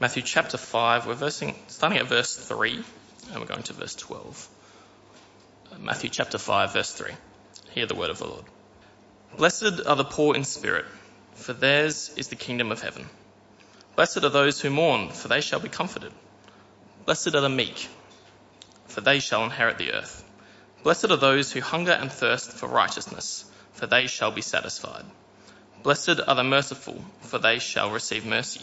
Matthew chapter 5, we're versing, starting at verse 3, and we're going to verse 12. Matthew chapter 5, verse 3. Hear the word of the Lord. Blessed are the poor in spirit, for theirs is the kingdom of heaven. Blessed are those who mourn, for they shall be comforted. Blessed are the meek, for they shall inherit the earth. Blessed are those who hunger and thirst for righteousness, for they shall be satisfied. Blessed are the merciful, for they shall receive mercy.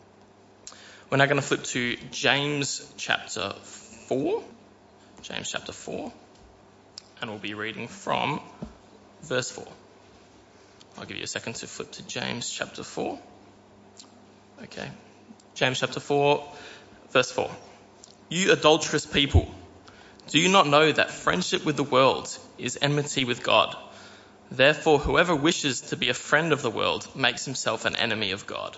We're now going to flip to James chapter 4. James chapter 4. And we'll be reading from verse 4. I'll give you a second to flip to James chapter 4. Okay. James chapter 4, verse 4. You adulterous people, do you not know that friendship with the world is enmity with God? Therefore, whoever wishes to be a friend of the world makes himself an enemy of God.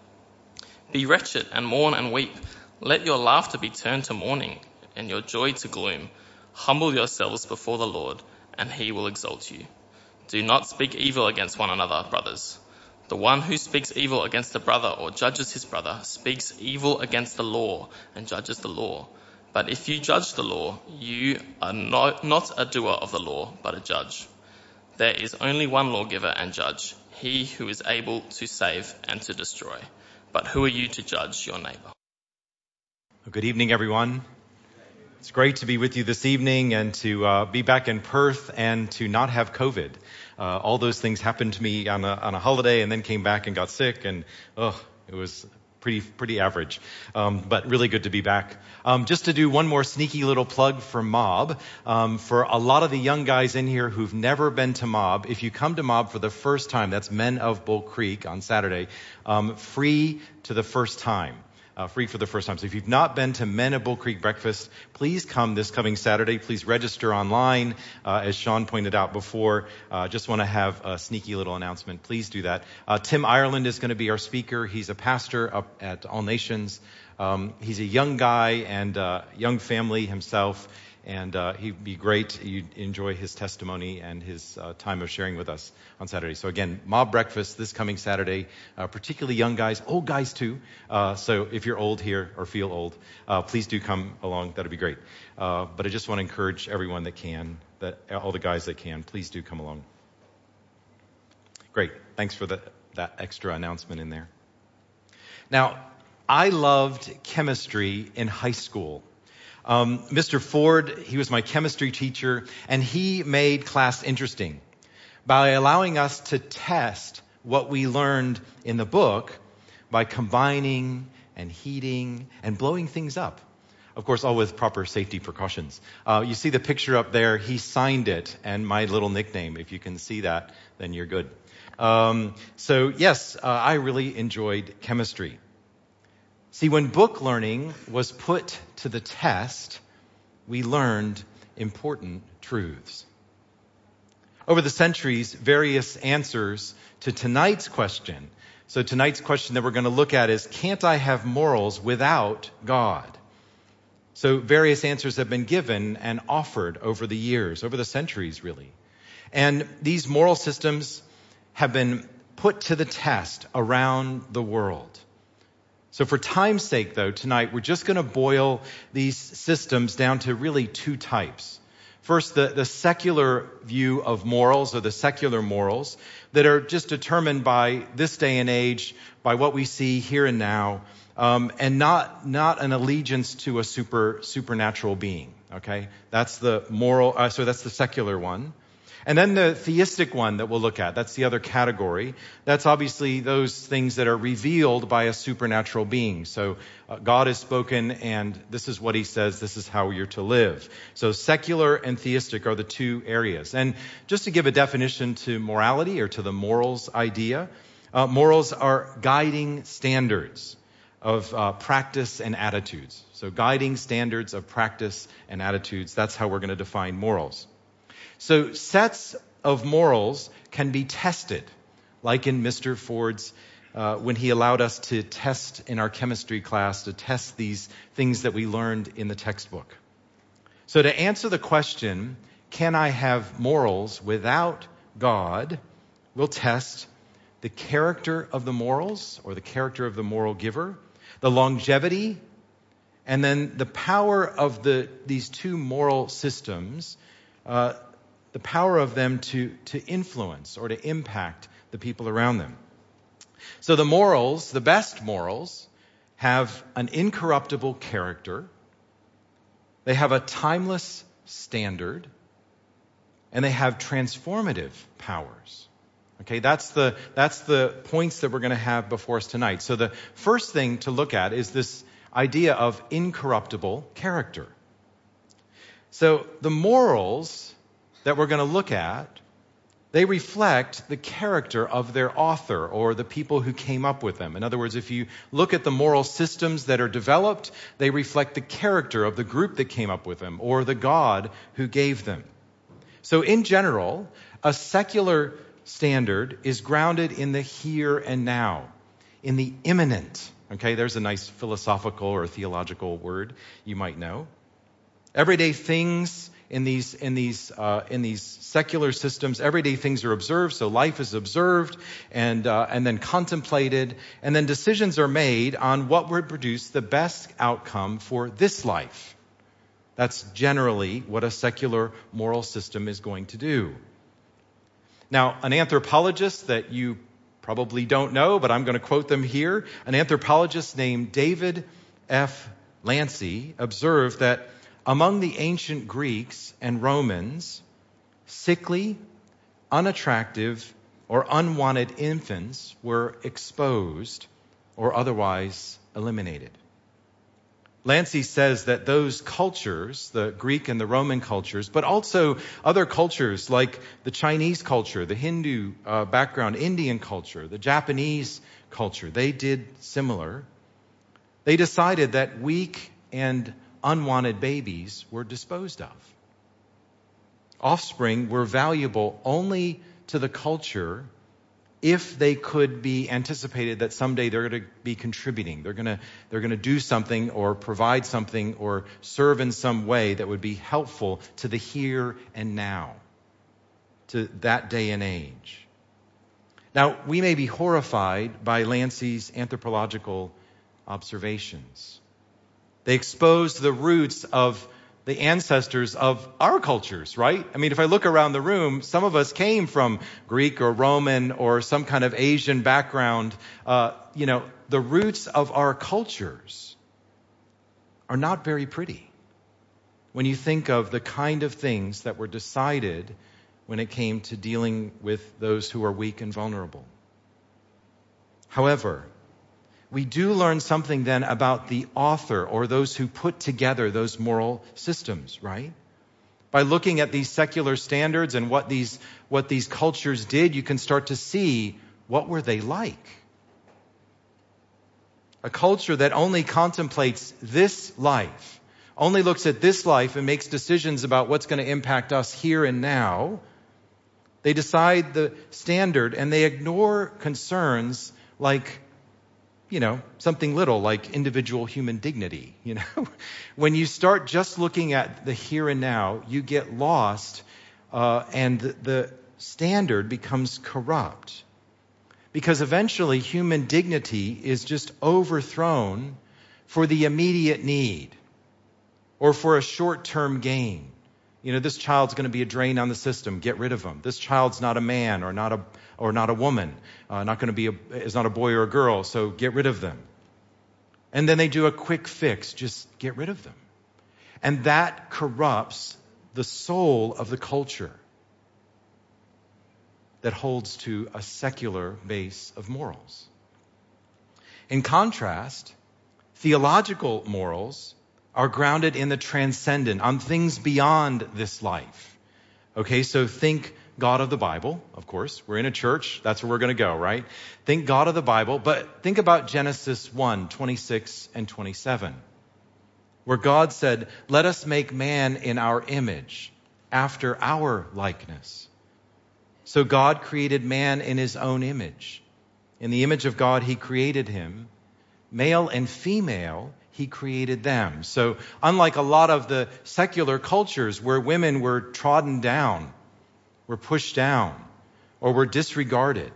Be wretched and mourn and weep. Let your laughter be turned to mourning and your joy to gloom. Humble yourselves before the Lord, and he will exalt you. Do not speak evil against one another, brothers. The one who speaks evil against a brother or judges his brother speaks evil against the law and judges the law. But if you judge the law, you are not, not a doer of the law, but a judge. There is only one lawgiver and judge, he who is able to save and to destroy. But who are you to judge your neighbor? Good evening, everyone. It's great to be with you this evening and to uh, be back in Perth and to not have COVID. Uh, all those things happened to me on a, on a holiday and then came back and got sick and, oh, it was pretty pretty average, um, but really good to be back. Um, just to do one more sneaky little plug for Mob, um, for a lot of the young guys in here who've never been to Mob, if you come to Mob for the first time, that's Men of Bull Creek on Saturday, um, free to the first time uh, free for the first time. So if you've not been to Men of Bull Creek Breakfast, please come this coming Saturday. Please register online. Uh, as Sean pointed out before, uh, just want to have a sneaky little announcement. Please do that. Uh, Tim Ireland is going to be our speaker. He's a pastor up at All Nations. Um, he's a young guy and uh, young family himself and uh, he'd be great. You'd enjoy his testimony and his uh, time of sharing with us on Saturday. So again, mob breakfast this coming Saturday, uh, particularly young guys, old guys too. Uh, so if you're old here or feel old, uh, please do come along. That'd be great. Uh, but I just want to encourage everyone that can, that all the guys that can, please do come along. Great. Thanks for the, that extra announcement in there. Now, I loved chemistry in high school. Um, Mr. Ford, he was my chemistry teacher, and he made class interesting by allowing us to test what we learned in the book by combining and heating and blowing things up. Of course, all with proper safety precautions. Uh, you see the picture up there. He signed it and my little nickname. If you can see that, then you're good. Um, so yes, uh, I really enjoyed chemistry. See, when book learning was put to the test, we learned important truths. Over the centuries, various answers to tonight's question. So tonight's question that we're going to look at is, can't I have morals without God? So various answers have been given and offered over the years, over the centuries really. And these moral systems have been put to the test around the world. So, for time's sake, though, tonight we're just going to boil these systems down to really two types. First, the, the secular view of morals, or the secular morals, that are just determined by this day and age, by what we see here and now, um, and not, not an allegiance to a super, supernatural being. Okay? That's the moral, uh, so that's the secular one. And then the theistic one that we'll look at, that's the other category. That's obviously those things that are revealed by a supernatural being. So uh, God has spoken and this is what he says, this is how you're to live. So secular and theistic are the two areas. And just to give a definition to morality or to the morals idea, uh, morals are guiding standards of uh, practice and attitudes. So guiding standards of practice and attitudes, that's how we're going to define morals. So sets of morals can be tested, like in Mr. Ford's uh, when he allowed us to test in our chemistry class to test these things that we learned in the textbook. So to answer the question, can I have morals without God? We'll test the character of the morals or the character of the moral giver, the longevity, and then the power of the, these two moral systems uh, the power of them to, to influence or to impact the people around them. So the morals, the best morals, have an incorruptible character, they have a timeless standard, and they have transformative powers. Okay, that's the, that's the points that we're going to have before us tonight. So the first thing to look at is this idea of incorruptible character. So the morals that we're going to look at, they reflect the character of their author or the people who came up with them. In other words, if you look at the moral systems that are developed, they reflect the character of the group that came up with them or the God who gave them. So, in general, a secular standard is grounded in the here and now, in the immanent. Okay, there's a nice philosophical or theological word you might know. Everyday things in these in these uh, in these secular systems, everyday things are observed. So life is observed and uh, and then contemplated, and then decisions are made on what would produce the best outcome for this life. That's generally what a secular moral system is going to do. Now, an anthropologist that you probably don't know, but I'm going to quote them here. An anthropologist named David F. Lancy observed that among the ancient Greeks and Romans, sickly, unattractive, or unwanted infants were exposed or otherwise eliminated. Lancy says that those cultures, the Greek and the Roman cultures, but also other cultures like the Chinese culture, the Hindu uh, background, Indian culture, the Japanese culture, they did similar. They decided that weak and unwanted babies were disposed of. Offspring were valuable only to the culture if they could be anticipated that someday they're going to be contributing. They're going to, they're going to do something or provide something or serve in some way that would be helpful to the here and now, to that day and age. Now, we may be horrified by Lancy's anthropological observations. They exposed the roots of the ancestors of our cultures, right? I mean, if I look around the room, some of us came from Greek or Roman or some kind of Asian background. Uh, you know, the roots of our cultures are not very pretty when you think of the kind of things that were decided when it came to dealing with those who are weak and vulnerable. However, we do learn something then about the author or those who put together those moral systems, right? By looking at these secular standards and what these, what these cultures did, you can start to see what were they like. A culture that only contemplates this life, only looks at this life and makes decisions about what's going to impact us here and now. They decide the standard and they ignore concerns like you know, something little like individual human dignity. You know, when you start just looking at the here and now, you get lost, uh, and the, standard becomes corrupt. Because eventually, human dignity is just overthrown for the immediate need or for a short term gain. You know, this child's going to be a drain on the system. Get rid of him. This child's not a man or not a or not a woman, uh, not going to be a, is not a boy or a girl, so get rid of them. And then they do a quick fix, just get rid of them. And that corrupts the soul of the culture that holds to a secular base of morals. In contrast, theological morals are grounded in the transcendent, on things beyond this life. Okay, so think God of the Bible, of course. We're in a church, that's where we're going to go, right? Think God of the Bible, but think about Genesis 1 26 and 27, where God said, Let us make man in our image, after our likeness. So God created man in his own image. In the image of God, he created him. Male and female, he created them. So, unlike a lot of the secular cultures where women were trodden down, were pushed down, or were disregarded,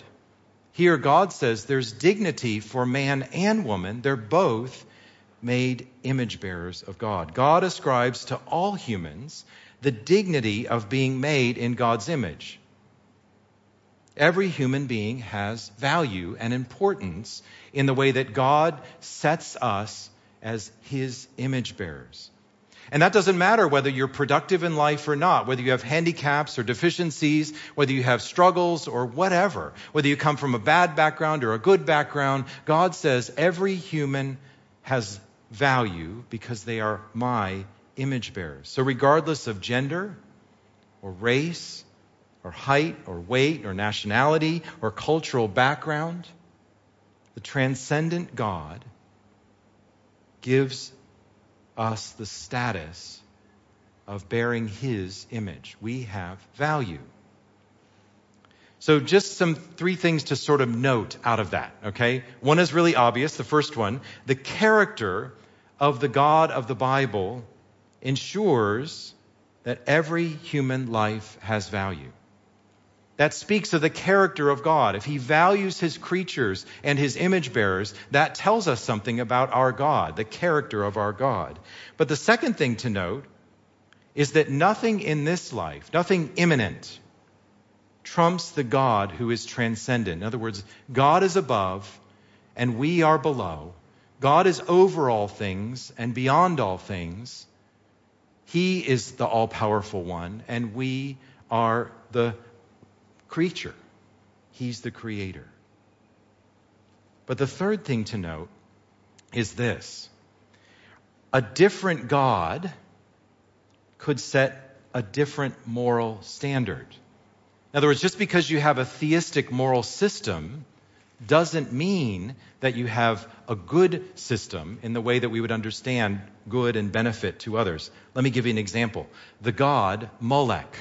here God says there's dignity for man and woman. They're both made image bearers of God. God ascribes to all humans the dignity of being made in God's image. Every human being has value and importance in the way that God sets us as his image bearers. And that doesn't matter whether you're productive in life or not, whether you have handicaps or deficiencies, whether you have struggles or whatever, whether you come from a bad background or a good background. God says every human has value because they are my image bearers. So, regardless of gender or race or height or weight or nationality or cultural background, the transcendent God gives us the status of bearing his image. We have value. So, just some three things to sort of note out of that, okay? One is really obvious. The first one the character of the God of the Bible ensures that every human life has value that speaks of the character of God. If he values his creatures and his image bearers, that tells us something about our God, the character of our God. But the second thing to note is that nothing in this life, nothing immanent, trumps the God who is transcendent. In other words, God is above and we are below. God is over all things and beyond all things. He is the all powerful one, and we are the creature, He's the creator. But the third thing to note is this a different God could set a different moral standard. In other words, just because you have a theistic moral system doesn't mean that you have a good system in the way that we would understand good and benefit to others. Let me give you an example. The god Molech.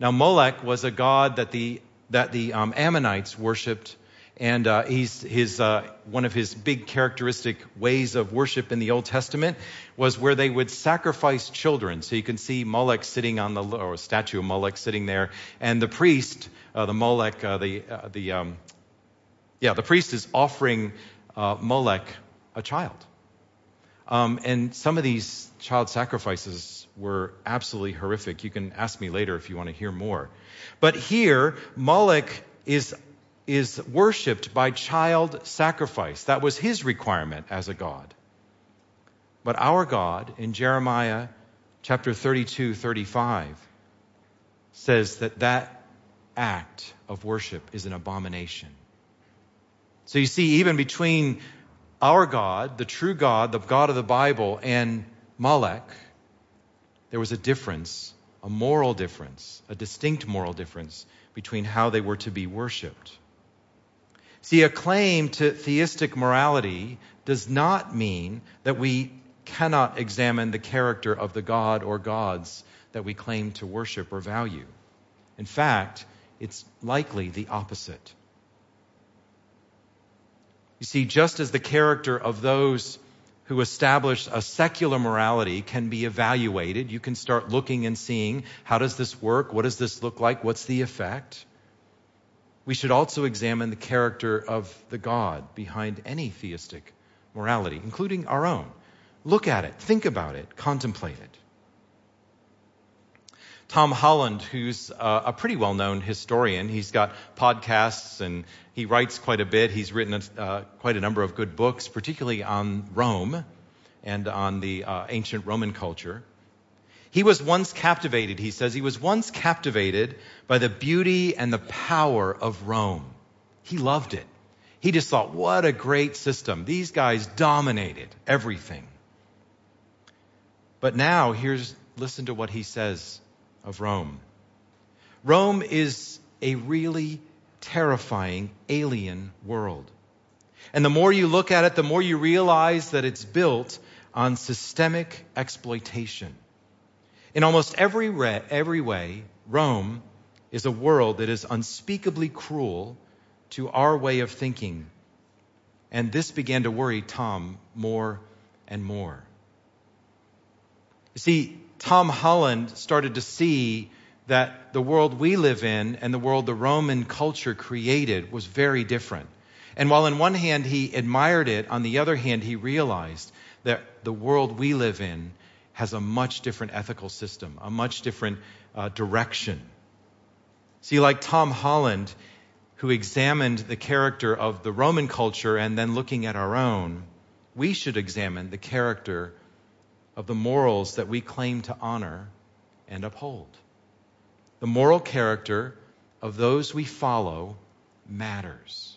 Now, Molech was a god that the, that the um, Ammonites worshipped, and uh, he's, his, uh, one of his big characteristic ways of worship in the Old Testament was where they would sacrifice children. So you can see Molech sitting on the, or a statue of Molech sitting there, and the priest, uh, the Molech, uh, the, uh, the, um, yeah, the priest is offering uh, Molech a child. Um, and some of these child sacrifices were absolutely horrific. You can ask me later if you want to hear more. But here, Moloch is, is worshiped by child sacrifice. That was his requirement as a God. But our God, in Jeremiah chapter 32, 35, says that that act of worship is an abomination. So you see, even between our God, the true God, the God of the Bible, and Molech, there was a difference, a moral difference, a distinct moral difference between how they were to be worshiped. See, a claim to theistic morality does not mean that we cannot examine the character of the God or gods that we claim to worship or value. In fact, it's likely the opposite. You see, just as the character of those who establish a secular morality can be evaluated, you can start looking and seeing how does this work? What does this look like? What's the effect? We should also examine the character of the God behind any theistic morality, including our own. Look at it, think about it, contemplate it. Tom Holland, who's uh, a pretty well known historian. He's got podcasts and he writes quite a bit. He's written uh, quite a number of good books, particularly on Rome and on the uh, ancient Roman culture. He was once captivated, he says, he was once captivated by the beauty and the power of Rome. He loved it. He just thought, what a great system. These guys dominated everything. But now, here's, listen to what he says of Rome. Rome is a really terrifying alien world. And the more you look at it, the more you realize that it's built on systemic exploitation. In almost every, re- every way, Rome is a world that is unspeakably cruel to our way of thinking. And this began to worry Tom more and more. You see, Tom Holland started to see that the world we live in and the world the Roman culture created was very different. And while on one hand he admired it, on the other hand he realized that the world we live in has a much different ethical system, a much different uh, direction. See, like Tom Holland, who examined the character of the Roman culture and then looking at our own, we should examine the character of the morals that we claim to honor and uphold. The moral character of those we follow matters.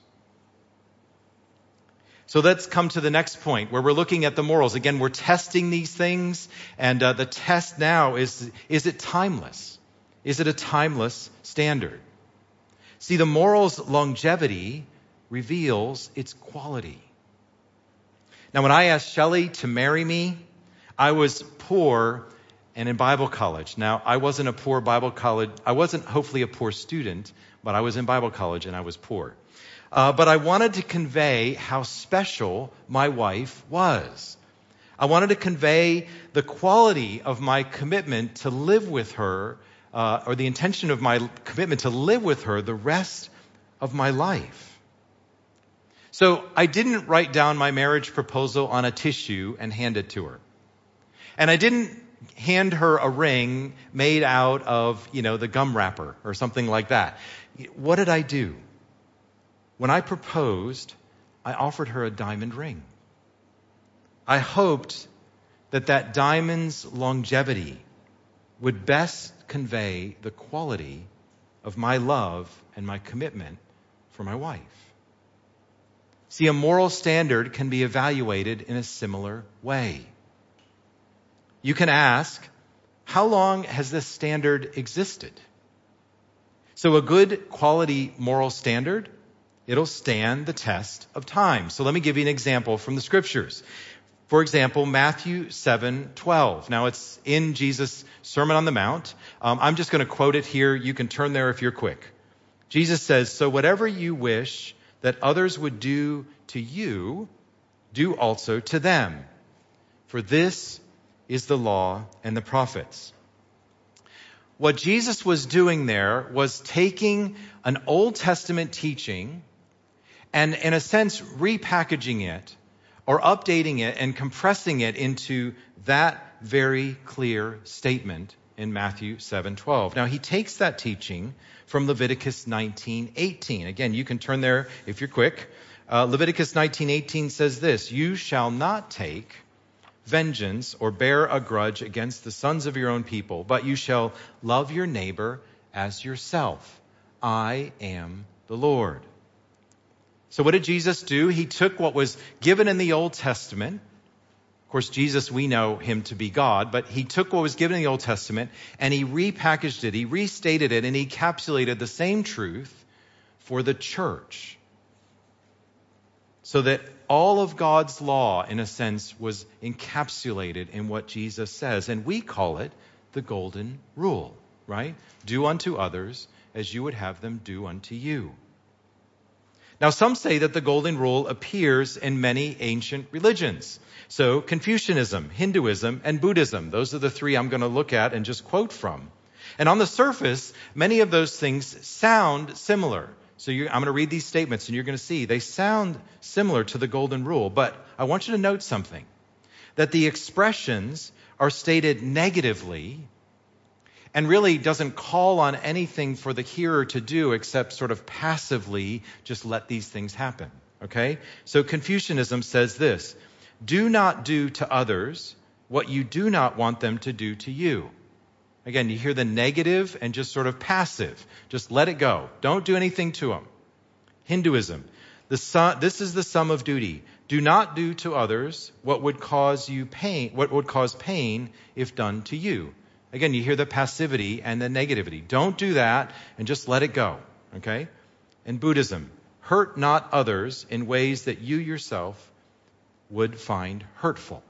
So let's come to the next point where we're looking at the morals. Again, we're testing these things, and uh, the test now is is it timeless? Is it a timeless standard? See, the morals longevity reveals its quality. Now, when I asked Shelley to marry me, I was poor and in Bible college. Now, I wasn't a poor Bible college, I wasn't hopefully a poor student, but I was in Bible college and I was poor. Uh, but I wanted to convey how special my wife was. I wanted to convey the quality of my commitment to live with her, uh, or the intention of my commitment to live with her the rest of my life. So I didn't write down my marriage proposal on a tissue and hand it to her. And I didn't hand her a ring made out of, you know, the gum wrapper or something like that. What did I do? When I proposed, I offered her a diamond ring. I hoped that that diamond's longevity would best convey the quality of my love and my commitment for my wife. See, a moral standard can be evaluated in a similar way. You can ask, how long has this standard existed? So a good quality moral standard it'll stand the test of time. So let me give you an example from the scriptures. For example, Matthew 7 12. Now it's in Jesus' Sermon on the Mount. Um, I'm just going to quote it here. You can turn there if you're quick. Jesus says, So whatever you wish that others would do to you, do also to them. For this is the law and the prophets. What Jesus was doing there was taking an Old Testament teaching and in a sense repackaging it or updating it and compressing it into that very clear statement in Matthew 7:12. Now he takes that teaching from Leviticus 19:18. Again, you can turn there if you're quick. Uh, Leviticus 19:18 says this: "You shall not take vengeance or bear a grudge against the sons of your own people, but you shall love your neighbor as yourself. I am the Lord." So, what did Jesus do? He took what was given in the Old Testament. Of course, Jesus, we know him to be God, but he took what was given in the Old Testament and he repackaged it, he restated it, and he encapsulated the same truth for the church. So that all of God's law, in a sense, was encapsulated in what Jesus says. And we call it the golden rule, right? Do unto others as you would have them do unto you. Now, some say that the golden rule appears in many ancient religions. So, Confucianism, Hinduism, and Buddhism, those are the three I'm going to look at and just quote from. And on the surface, many of those things sound similar. So I'm going to read these statements and you're going to see they sound similar to the golden rule. But I want you to note something that the expressions are stated negatively and really doesn't call on anything for the hearer to do except sort of passively just let these things happen. Okay? So Confucianism says this do not do to others what you do not want them to do to you. Again, you hear the negative and just sort of passive. Just let it go. Don't do anything to them. Hinduism. The this is the sum of duty. Do not do to others what would cause you pain, what would cause pain if done to you. Again, you hear the passivity and the negativity. Don't do that and just let it go. Okay? In Buddhism, hurt not others in ways that you yourself would find hurtful.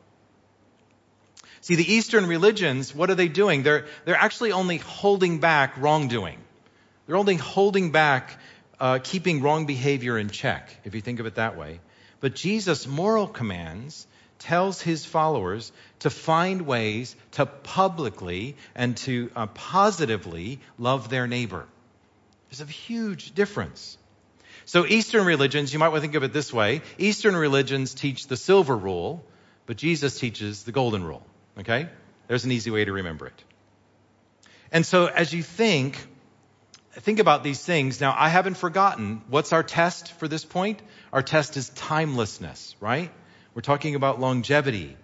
See, the Eastern religions, what are they doing? They're, they're actually only holding back wrongdoing. They're only holding back uh, keeping wrong behavior in check, if you think of it that way. But Jesus' moral commands tells his followers to find ways to publicly and to uh, positively love their neighbor. There's a huge difference. So, Eastern religions, you might want to think of it this way Eastern religions teach the silver rule, but Jesus teaches the golden rule. Okay? There's an easy way to remember it. And so as you think, think about these things. Now, I haven't forgotten what's our test for this point? Our test is timelessness, right? We're talking about longevity.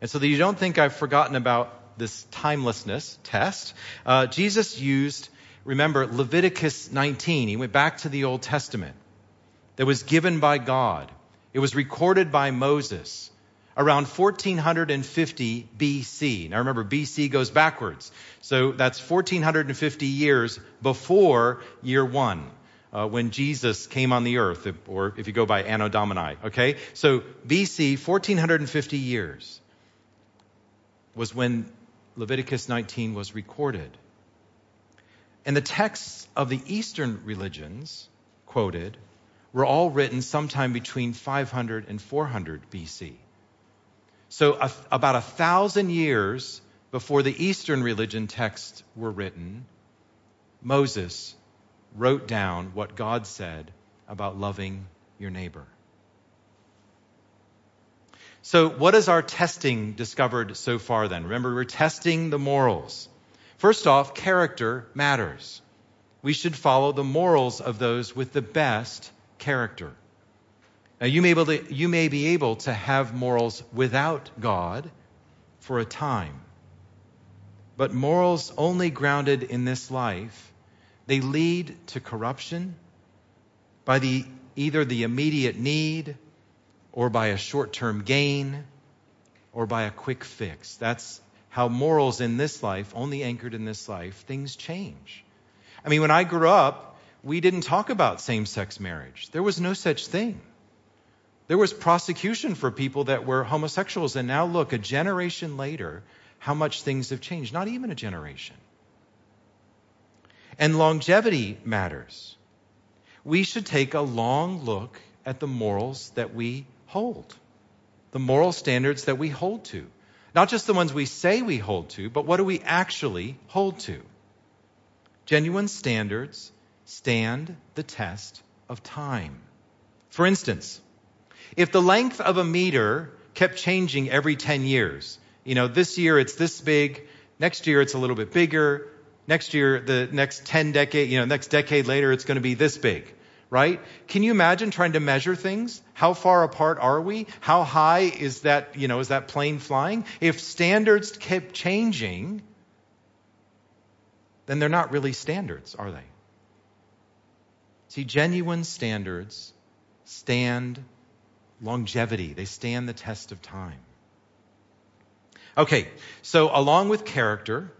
And so that you don't think I've forgotten about this timelessness test, uh, Jesus used, remember, Leviticus 19. He went back to the Old Testament that was given by God. It was recorded by Moses around 1450 BC. Now remember, BC goes backwards. So that's 1450 years before year one. Uh, when Jesus came on the earth, or if you go by Anno Domini, okay? So BC, 1450 years was when Leviticus 19 was recorded. And the texts of the Eastern religions quoted were all written sometime between 500 and 400 BC. So, a, about a thousand years before the Eastern religion texts were written, Moses wrote down what God said about loving your neighbor. So, what has our testing discovered so far then? Remember, we're testing the morals. First off, character matters. We should follow the morals of those with the best character. Now, you may, to, you may be able to have morals without God for a time. But morals only grounded in this life, they lead to corruption by the, either the immediate need or by a short term gain or by a quick fix. That's how morals in this life, only anchored in this life, things change. I mean, when I grew up, we didn't talk about same sex marriage, there was no such thing. There was prosecution for people that were homosexuals. And now look, a generation later, how much things have changed. Not even a generation. And longevity matters. We should take a long look at the morals that we hold, the moral standards that we hold to. Not just the ones we say we hold to, but what do we actually hold to? Genuine standards stand the test of time. For instance, if the length of a meter kept changing every 10 years, you know, this year it's this big, next year it's a little bit bigger, next year, the next 10 decade, you know, next decade later it's going to be this big, right? Can you imagine trying to measure things? How far apart are we? How high is that, you know, is that plane flying? If standards kept changing, then they're not really standards, are they? See, genuine standards stand longevity. They stand the test of time. Okay, so along with character,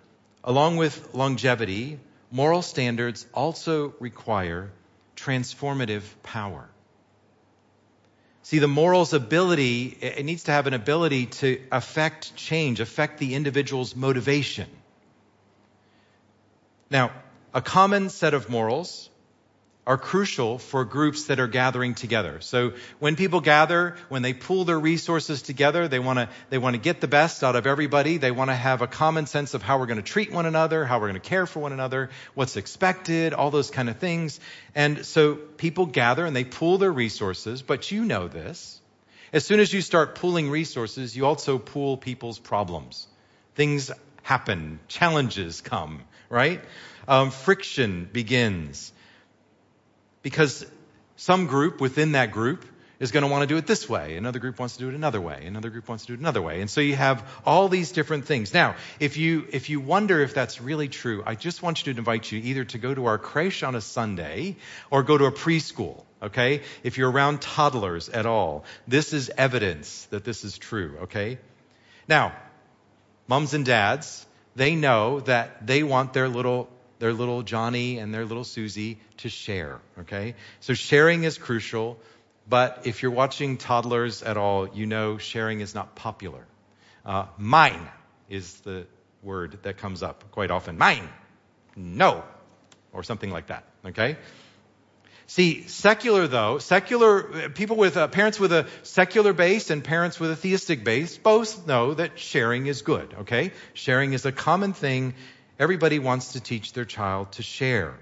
along with longevity, moral standards also require transformative power. See, the morals ability, it needs to have an ability to affect change, affect the individual's motivation. Now, a common set of morals are crucial for groups that are gathering together. So when people gather, when they pool their resources together, they want to they want to get the best out of everybody. They want to have a common sense of how we're going to treat one another, how we're going to care for one another, what's expected, all those kind of things. And so people gather and they pool their resources, but you know this. As soon as you start pooling resources, you also pool people's problems. Things happen, challenges come, right? Um, friction begins. Because some group within that group is going to want to do it this way. Another group wants to do it another way. Another group wants to do it another way. And so you have all these different things. Now, if you, if you wonder if that's really true, I just want you to invite you either to go to our creche on a Sunday or go to a preschool. Okay? If you're around toddlers at all, this is evidence that this is true. Okay? Now, mums and dads, they know that they want their little their little Johnny and their little Susie to share. Okay? So sharing is crucial. But if you're watching toddlers at all, you know sharing is not popular. Uh, mine is the word that comes up quite often. Mine. No. Or something like that. Okay? See, secular though, secular people with uh, parents with a secular base and parents with a theistic base both know that sharing is good, okay? Sharing is a common thing. Everybody wants to teach their child to share.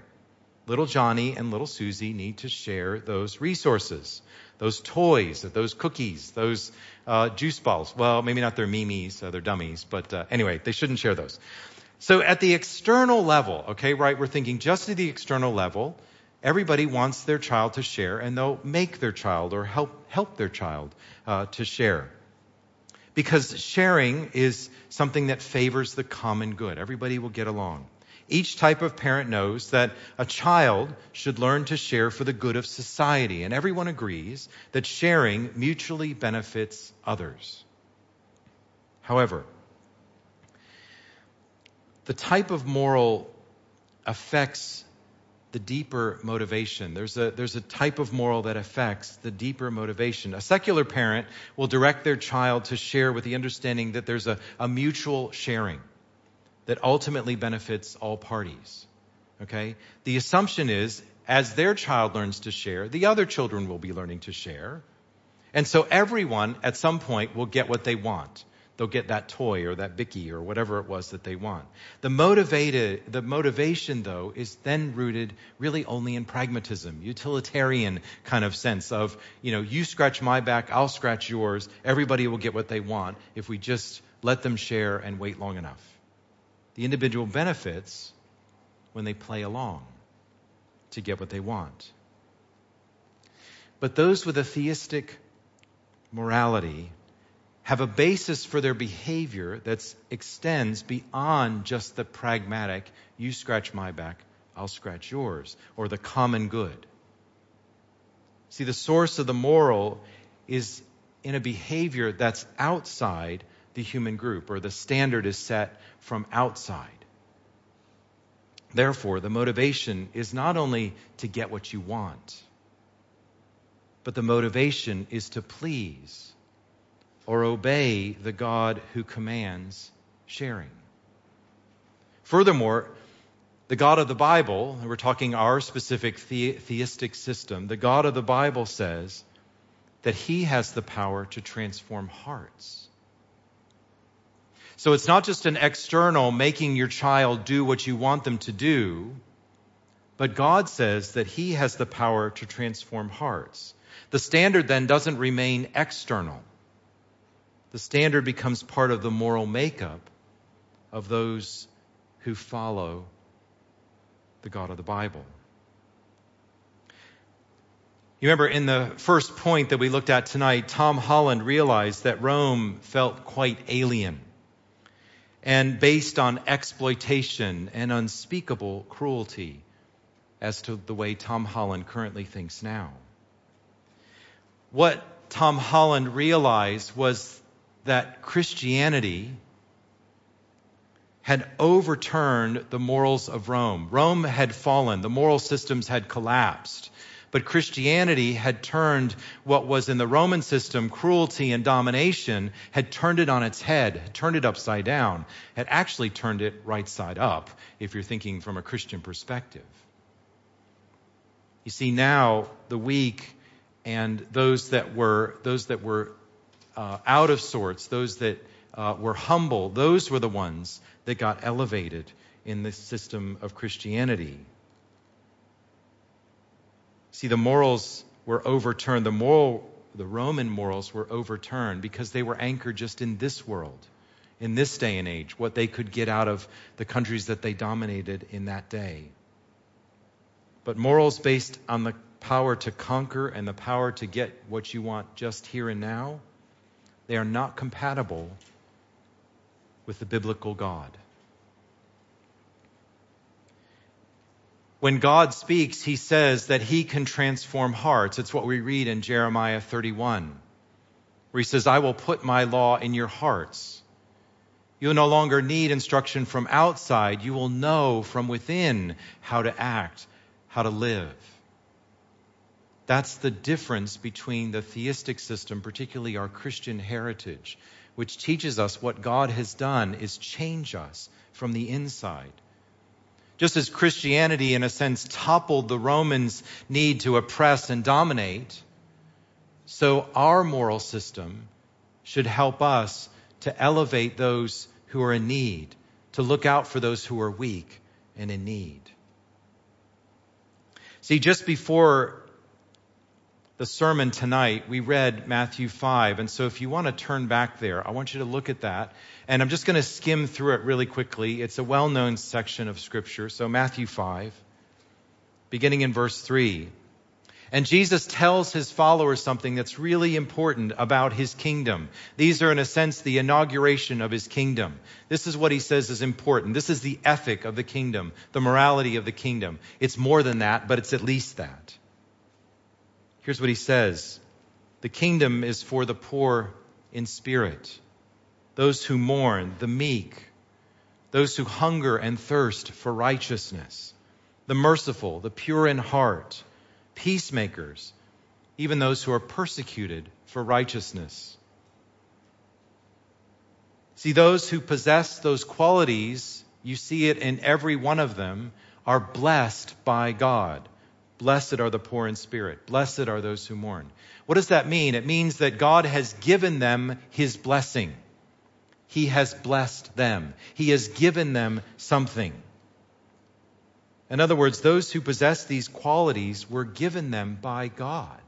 Little Johnny and little Susie need to share those resources those toys, those cookies, those uh, juice balls. Well, maybe not their mimis, uh, they're dummies, but uh, anyway, they shouldn't share those. So at the external level, okay, right, we're thinking just at the external level, everybody wants their child to share, and they'll make their child or help help their child uh, to share. Because sharing is something that favors the common good. Everybody will get along. Each type of parent knows that a child should learn to share for the good of society, and everyone agrees that sharing mutually benefits others. However, the type of moral affects the deeper motivation. There's a, there's a type of moral that affects the deeper motivation. A secular parent will direct their child to share with the understanding that there's a, a mutual sharing that ultimately benefits all parties. Okay? The assumption is as their child learns to share, the other children will be learning to share. And so everyone at some point will get what they want. They'll get that toy or that bicky or whatever it was that they want. The motivated, the motivation though is then rooted really only in pragmatism, utilitarian kind of sense of, you know, you scratch my back, I'll scratch yours. Everybody will get what they want if we just let them share and wait long enough. The individual benefits when they play along to get what they want. But those with a theistic morality have a basis for their behavior that extends beyond just the pragmatic, you scratch my back, I'll scratch yours, or the common good. See, the source of the moral is in a behavior that's outside the human group, or the standard is set from outside. Therefore, the motivation is not only to get what you want, but the motivation is to please or obey the God who commands sharing. Furthermore, the God of the Bible, we're talking our specific the- theistic system, the God of the Bible says that he has the power to transform hearts. So it's not just an external making your child do what you want them to do, but God says that He has the power to transform hearts. The standard then doesn't remain external. The standard becomes part of the moral makeup of those who follow the God of the Bible. You remember in the first point that we looked at tonight, Tom Holland realized that Rome felt quite alien and based on exploitation and unspeakable cruelty as to the way Tom Holland currently thinks now. What Tom Holland realized was that Christianity had overturned the morals of Rome. Rome had fallen, the moral systems had collapsed. But Christianity had turned what was in the Roman system cruelty and domination, had turned it on its head, turned it upside down, had actually turned it right side up, if you're thinking from a Christian perspective. You see, now the weak and those that were, those that were uh, out of sorts, those that uh, were humble, those were the ones that got elevated in the system of Christianity. See, the morals were overturned. The moral, the Roman morals were overturned because they were anchored just in this world, in this day and age, what they could get out of the countries that they dominated in that day. But morals based on the power to conquer and the power to get what you want just here and now, they are not compatible with the biblical God. When God speaks, he says that he can transform hearts. It's what we read in Jeremiah 31, where he says, I will put my law in your hearts. You'll no longer need instruction from outside. You will know from within how to act, how to live. That's the difference between the theistic system, particularly our Christian heritage, which teaches us what God has done is change us from the inside. Just as Christianity, in a sense, toppled the Romans' need to oppress and dominate, so our moral system should help us to elevate those who are in need, to look out for those who are weak and in need. See, just before the sermon tonight, we read Matthew 5. And so if you want to turn back there, I want you to look at that. And I'm just going to skim through it really quickly. It's a well known section of Scripture. So, Matthew 5, beginning in verse 3. And Jesus tells his followers something that's really important about his kingdom. These are, in a sense, the inauguration of his kingdom. This is what he says is important. This is the ethic of the kingdom, the morality of the kingdom. It's more than that, but it's at least that. Here's what he says The kingdom is for the poor in spirit, those who mourn, the meek, those who hunger and thirst for righteousness, the merciful, the pure in heart peacemakers, even those who are persecuted for righteousness. See, those who possess those qualities, you see it in every one of them, are blessed by God. Blessed are the poor in spirit. Blessed are those who mourn. What does that mean? It means that God has given them his blessing. He has blessed them. He has given them something. In other words, those who possess these qualities were given them by God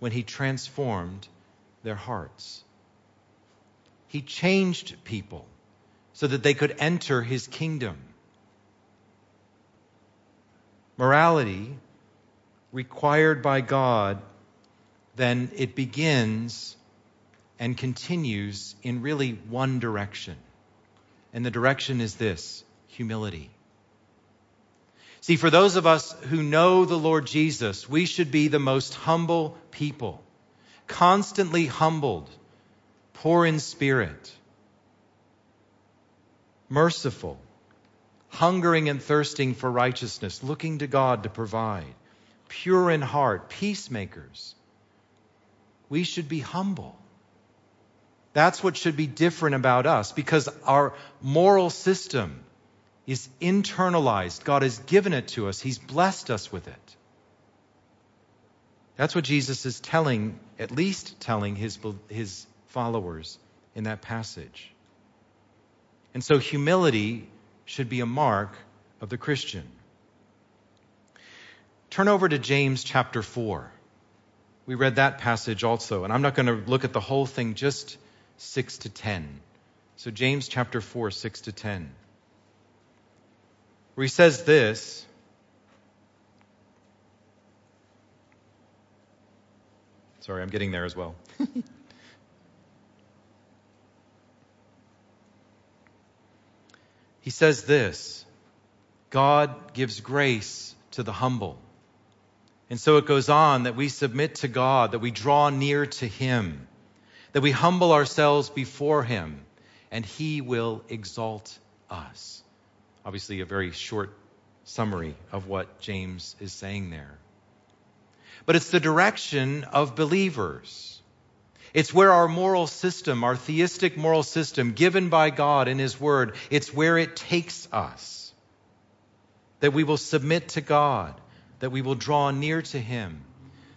when He transformed their hearts. He changed people so that they could enter His kingdom. Morality required by God, then it begins and continues in really one direction. And the direction is this humility. See, for those of us who know the Lord Jesus, we should be the most humble people, constantly humbled, poor in spirit, merciful, hungering and thirsting for righteousness, looking to God to provide, pure in heart, peacemakers. We should be humble. That's what should be different about us because our moral system is internalized. God has given it to us, He's blessed us with it. That's what Jesus is telling, at least telling his, his followers in that passage. And so humility should be a mark of the Christian. Turn over to James chapter 4. We read that passage also, and I'm not going to look at the whole thing, just 6 to 10. So, James chapter 4, 6 to 10 where he says this Sorry, I'm getting there as well. he says this God gives grace to the humble. And so it goes on that we submit to God, that we draw near to Him, that we humble ourselves before Him, and He will exalt us. Obviously, a very short summary of what James is saying there. But it's the direction of believers. It's where our moral system, our theistic moral system given by God in His Word, it's where it takes us. That we will submit to God, that we will draw near to Him,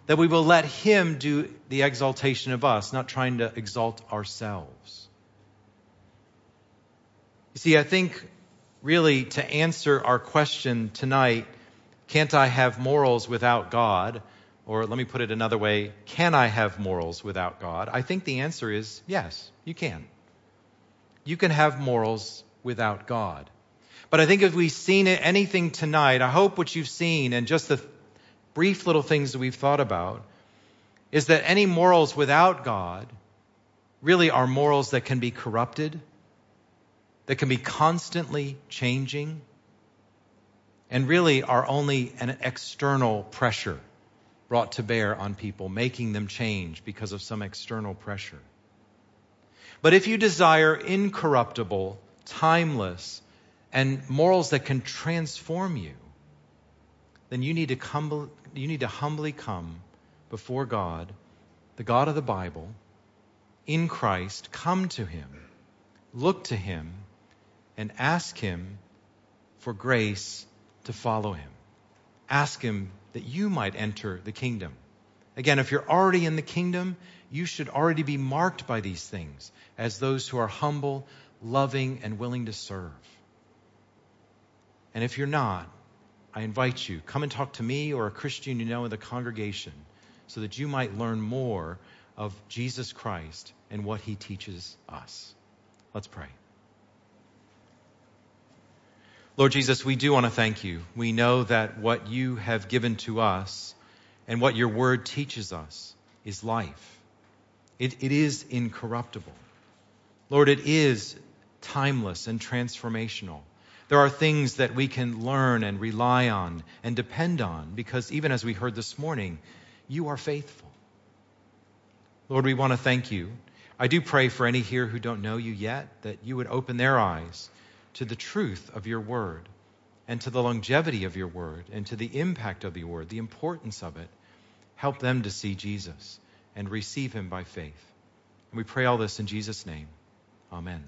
that we will let Him do the exaltation of us, not trying to exalt ourselves. You see, I think really to answer our question tonight can't I have morals without God? Or let me put it another way can I have morals without God? I think the answer is yes, you can. You can have morals without God. But I think if we've seen anything tonight, I hope what you've seen and just the brief little things that we've thought about is that any morals without God really are morals that can be corrupted, that can be constantly changing, and really are only an external pressure brought to bear on people, making them change because of some external pressure. But if you desire incorruptible, timeless, and morals that can transform you, then you need to, come, you need to humbly come before God, the God of the Bible, in Christ, come to Him, look to Him, and ask Him for grace to follow Him. Ask Him that you might enter the kingdom. Again, if you're already in the kingdom, you should already be marked by these things as those who are humble, loving, and willing to serve. And if you're not, I invite you, come and talk to me or a Christian you know in the congregation so that you might learn more of Jesus Christ and what he teaches us. Let's pray. Lord Jesus, we do want to thank you. We know that what you have given to us and what your word teaches us is life. It, it is incorruptible. Lord, it is timeless and transformational. There are things that we can learn and rely on and depend on because even as we heard this morning, you are faithful. Lord, we want to thank you. I do pray for any here who don't know you yet that you would open their eyes to the truth of your word and to the longevity of your word and to the impact of your word, the importance of it. Help them to see Jesus and receive him by faith. And we pray all this in Jesus' name. Amen.